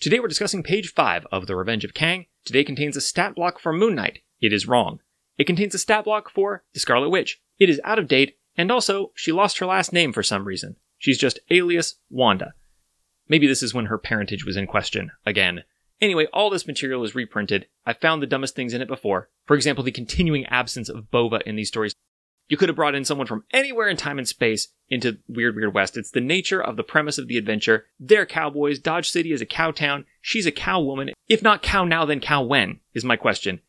Today we're discussing page 5 of The Revenge of Kang. Today contains a stat block for Moon Knight. It is wrong. It contains a stat block for the Scarlet Witch. It is out of date, and also, she lost her last name for some reason. She's just alias Wanda. Maybe this is when her parentage was in question again. Anyway, all this material is reprinted. I found the dumbest things in it before. For example, the continuing absence of Bova in these stories. You could have brought in someone from anywhere in time and space into Weird Weird West. It's the nature of the premise of the adventure. They're cowboys. Dodge City is a cow town. She's a cow woman. If not cow now, then cow when, is my question.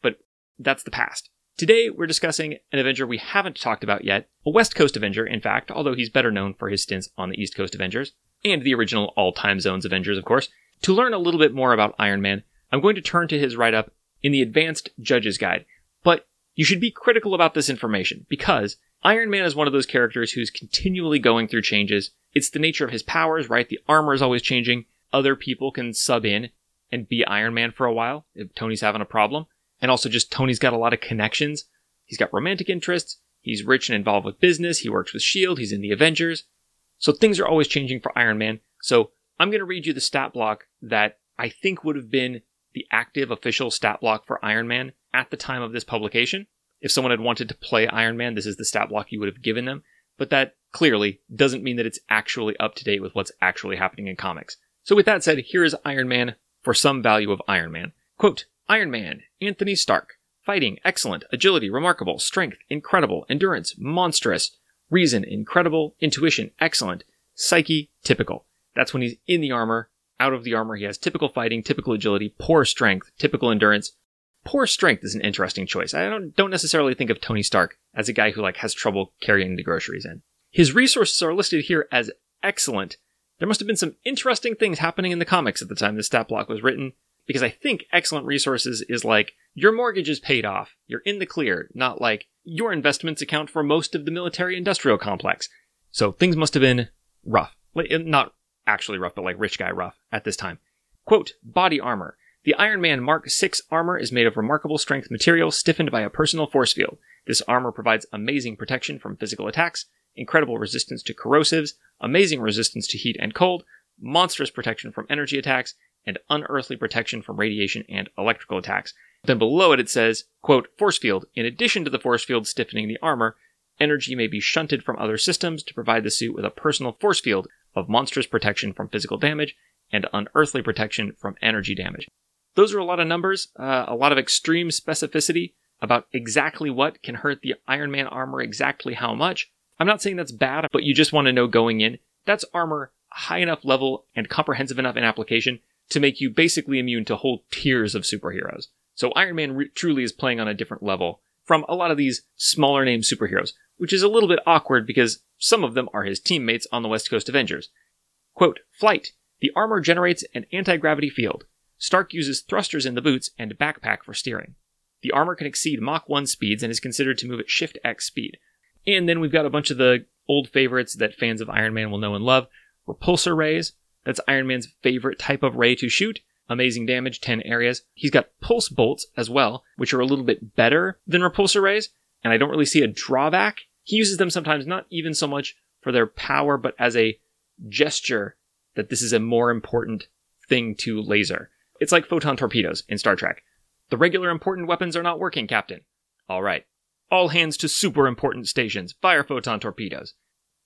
But that's the past. Today, we're discussing an Avenger we haven't talked about yet, a West Coast Avenger, in fact, although he's better known for his stints on the East Coast Avengers, and the original All Time Zones Avengers, of course. To learn a little bit more about Iron Man, I'm going to turn to his write up in the Advanced Judge's Guide. But you should be critical about this information, because Iron Man is one of those characters who's continually going through changes. It's the nature of his powers, right? The armor is always changing. Other people can sub in and be Iron Man for a while if Tony's having a problem. And also just Tony's got a lot of connections. He's got romantic interests. He's rich and involved with business. He works with S.H.I.E.L.D. He's in the Avengers. So things are always changing for Iron Man. So I'm going to read you the stat block that I think would have been the active official stat block for Iron Man at the time of this publication. If someone had wanted to play Iron Man, this is the stat block you would have given them. But that clearly doesn't mean that it's actually up to date with what's actually happening in comics. So with that said, here is Iron Man for some value of Iron Man. Quote, Iron Man, Anthony Stark. Fighting, excellent. Agility, remarkable. Strength, incredible. Endurance, monstrous. Reason, incredible. Intuition, excellent. Psyche, typical. That's when he's in the armor. Out of the armor, he has typical fighting, typical agility, poor strength, typical endurance. Poor strength is an interesting choice. I don't, don't necessarily think of Tony Stark as a guy who like has trouble carrying the groceries in. His resources are listed here as excellent. There must have been some interesting things happening in the comics at the time this stat block was written because I think excellent resources is like your mortgage is paid off, you're in the clear, not like your investments account for most of the military industrial complex. So things must have been rough. Not actually rough, but like rich guy rough at this time. Quote, body armor. The Iron Man Mark VI armor is made of remarkable strength material stiffened by a personal force field. This armor provides amazing protection from physical attacks, incredible resistance to corrosives, amazing resistance to heat and cold, monstrous protection from energy attacks, and unearthly protection from radiation and electrical attacks. Then below it, it says, quote, force field. In addition to the force field stiffening the armor, energy may be shunted from other systems to provide the suit with a personal force field of monstrous protection from physical damage and unearthly protection from energy damage. Those are a lot of numbers, uh, a lot of extreme specificity about exactly what can hurt the Iron Man armor, exactly how much. I'm not saying that's bad, but you just want to know going in. That's armor high enough level and comprehensive enough in application to make you basically immune to whole tiers of superheroes. So Iron Man re- truly is playing on a different level from a lot of these smaller name superheroes, which is a little bit awkward because some of them are his teammates on the West Coast Avengers. Quote, Flight. The armor generates an anti-gravity field. Stark uses thrusters in the boots and backpack for steering. The armor can exceed Mach 1 speeds and is considered to move at Shift X speed. And then we've got a bunch of the old favorites that fans of Iron Man will know and love. Repulsor rays, that's Iron Man's favorite type of ray to shoot. Amazing damage, 10 areas. He's got pulse bolts as well, which are a little bit better than repulsor rays, and I don't really see a drawback. He uses them sometimes not even so much for their power, but as a gesture that this is a more important thing to laser. It's like photon torpedoes in Star Trek. The regular important weapons are not working, Captain. All right. All hands to super important stations. Fire photon torpedoes.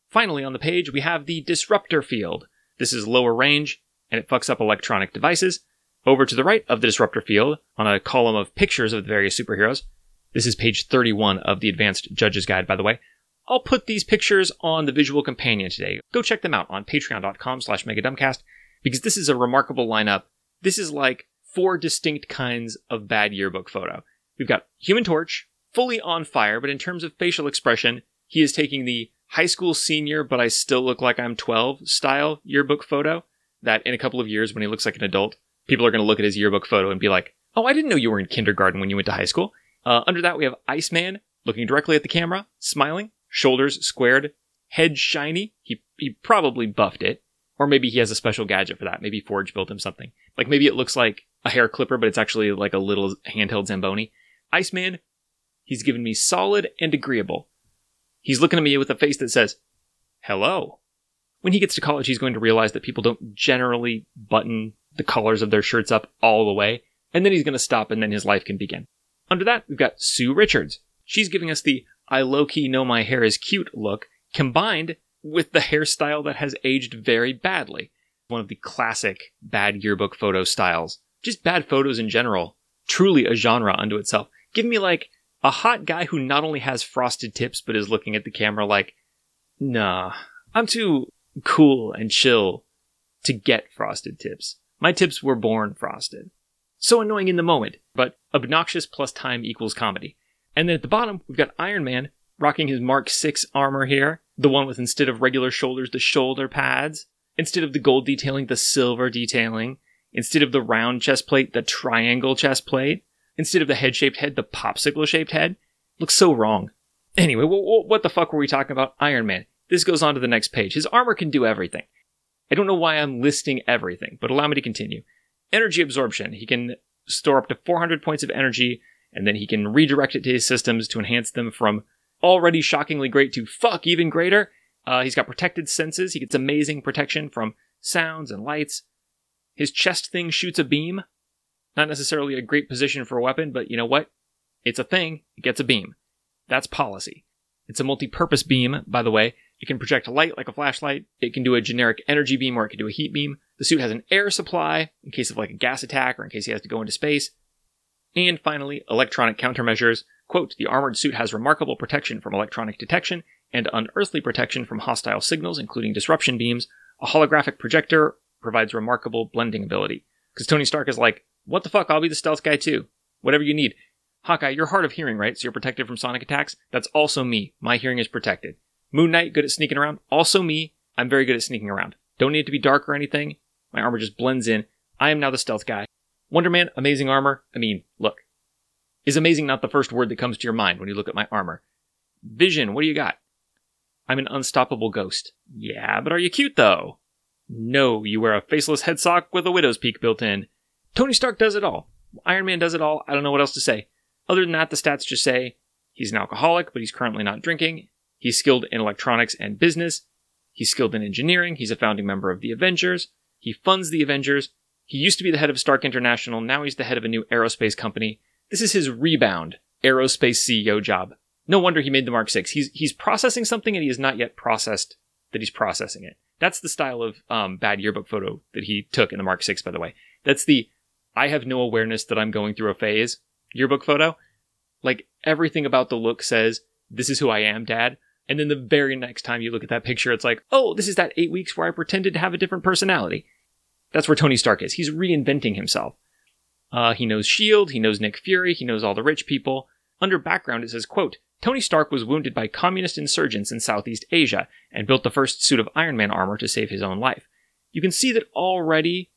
Finally, on the page, we have the disruptor field. This is lower range, and it fucks up electronic devices. Over to the right of the disruptor field, on a column of pictures of the various superheroes, this is page 31 of the Advanced Judge's Guide, by the way. I'll put these pictures on the visual companion today. Go check them out on patreon.com slash megadumbcast, because this is a remarkable lineup. This is like four distinct kinds of bad yearbook photo. We've got Human Torch, fully on fire, but in terms of facial expression, he is taking the high school senior, but I still look like I'm 12 style yearbook photo. That in a couple of years, when he looks like an adult, people are going to look at his yearbook photo and be like, oh, I didn't know you were in kindergarten when you went to high school. Uh, under that, we have Iceman looking directly at the camera, smiling, shoulders squared, head shiny. He, he probably buffed it. Or maybe he has a special gadget for that. Maybe Forge built him something. Like maybe it looks like a hair clipper, but it's actually like a little handheld Zamboni. Iceman, he's given me solid and agreeable. He's looking at me with a face that says, hello. When he gets to college, he's going to realize that people don't generally button the collars of their shirts up all the way, and then he's going to stop and then his life can begin. Under that, we've got Sue Richards. She's giving us the I low key know my hair is cute look, combined with the hairstyle that has aged very badly. One of the classic bad yearbook photo styles. Just bad photos in general. Truly a genre unto itself. Give me like a hot guy who not only has frosted tips but is looking at the camera like, nah, I'm too cool and chill to get frosted tips. My tips were born frosted. So annoying in the moment, but obnoxious plus time equals comedy. And then at the bottom, we've got Iron Man rocking his Mark 6 armor here, the one with instead of regular shoulders, the shoulder pads, instead of the gold detailing, the silver detailing, instead of the round chest plate, the triangle chest plate, instead of the head shaped head, the popsicle shaped head. Looks so wrong. Anyway, what the fuck were we talking about? Iron Man. This goes on to the next page. His armor can do everything. I don't know why I'm listing everything, but allow me to continue. Energy absorption. He can store up to 400 points of energy, and then he can redirect it to his systems to enhance them from already shockingly great to fuck even greater. Uh, he's got protected senses. He gets amazing protection from sounds and lights. His chest thing shoots a beam. Not necessarily a great position for a weapon, but you know what? It's a thing. It gets a beam. That's policy. It's a multi-purpose beam, by the way. It can project light like a flashlight. It can do a generic energy beam or it can do a heat beam. The suit has an air supply in case of like a gas attack or in case he has to go into space. And finally, electronic countermeasures. Quote, the armored suit has remarkable protection from electronic detection and unearthly protection from hostile signals, including disruption beams. A holographic projector provides remarkable blending ability. Because Tony Stark is like, what the fuck, I'll be the stealth guy too. Whatever you need. Hawkeye, you're hard of hearing, right? So you're protected from sonic attacks? That's also me. My hearing is protected. Moon Knight, good at sneaking around? Also me. I'm very good at sneaking around. Don't need to be dark or anything. My armor just blends in. I am now the stealth guy. Wonder Man, amazing armor. I mean, look. Is amazing not the first word that comes to your mind when you look at my armor? Vision, what do you got? I'm an unstoppable ghost. Yeah, but are you cute though? No, you wear a faceless head sock with a widow's peak built in. Tony Stark does it all. Iron Man does it all. I don't know what else to say. Other than that, the stats just say he's an alcoholic, but he's currently not drinking. He's skilled in electronics and business. He's skilled in engineering. He's a founding member of the Avengers. He funds the Avengers. He used to be the head of Stark International. Now he's the head of a new aerospace company. This is his rebound aerospace CEO job. No wonder he made the Mark 6. He's, he's processing something and he has not yet processed that he's processing it. That's the style of um, bad yearbook photo that he took in the Mark 6, by the way. That's the I have no awareness that I'm going through a phase yearbook photo. Like everything about the look says, this is who I am, dad. And then the very next time you look at that picture, it's like, oh, this is that eight weeks where I pretended to have a different personality. That's where Tony Stark is. He's reinventing himself. Uh, he knows S.H.I.E.L.D., he knows Nick Fury, he knows all the rich people. Under background, it says, quote, Tony Stark was wounded by communist insurgents in Southeast Asia and built the first suit of Iron Man armor to save his own life. You can see that already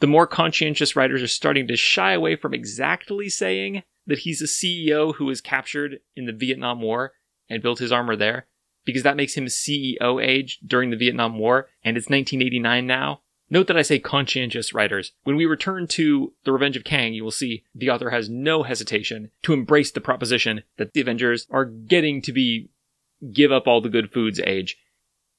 the more conscientious writers are starting to shy away from exactly saying that he's a CEO who was captured in the Vietnam War and built his armor there because that makes him CEO age during the Vietnam War, and it's 1989 now. Note that I say conscientious writers. When we return to The Revenge of Kang, you will see the author has no hesitation to embrace the proposition that the Avengers are getting to be give up all the good foods age.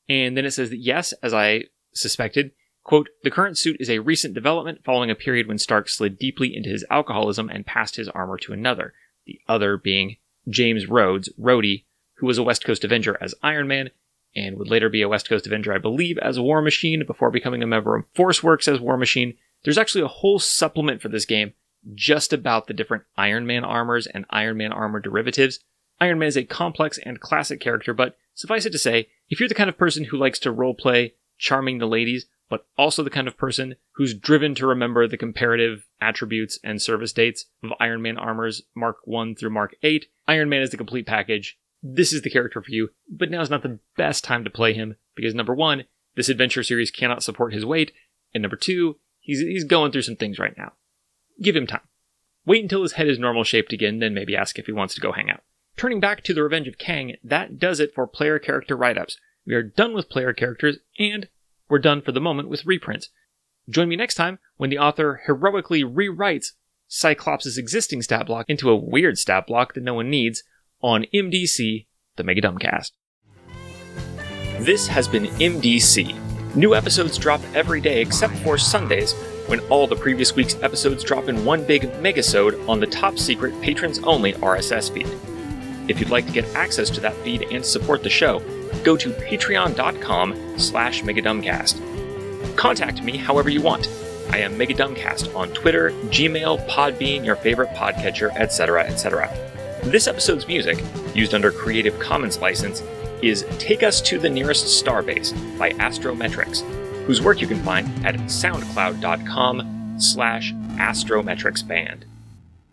And then it says that yes, as I suspected, quote, the current suit is a recent development following a period when Stark slid deeply into his alcoholism and passed his armor to another, the other being James Rhodes, Rhodey, who was a West Coast Avenger as Iron Man, and would later be a West Coast Avenger, I believe, as War Machine before becoming a member of Force Works as War Machine. There's actually a whole supplement for this game just about the different Iron Man armors and Iron Man armor derivatives. Iron Man is a complex and classic character, but suffice it to say, if you're the kind of person who likes to roleplay charming the ladies, but also the kind of person who's driven to remember the comparative attributes and service dates of Iron Man armors Mark 1 through Mark 8, Iron Man is the complete package this is the character for you, but now is not the best time to play him because number one, this adventure series cannot support his weight, and number two, he's, he's going through some things right now. Give him time. Wait until his head is normal shaped again, then maybe ask if he wants to go hang out. Turning back to The Revenge of Kang, that does it for player character write ups. We are done with player characters, and we're done for the moment with reprints. Join me next time when the author heroically rewrites Cyclops' existing stat block into a weird stat block that no one needs on MDC, the Mega Dumbcast. This has been MDC. New episodes drop every day except for Sundays, when all the previous week's episodes drop in one big megasode on the top secret patrons only RSS feed. If you'd like to get access to that feed and support the show, go to patreon.com slash megadumbcast. Contact me however you want. I am Megadumbcast on Twitter, Gmail, Podbean, your favorite podcatcher, etc., etc. This episode's music, used under Creative Commons license, is Take Us to the Nearest Starbase by Astrometrics, whose work you can find at soundcloud.com slash astrometricsband.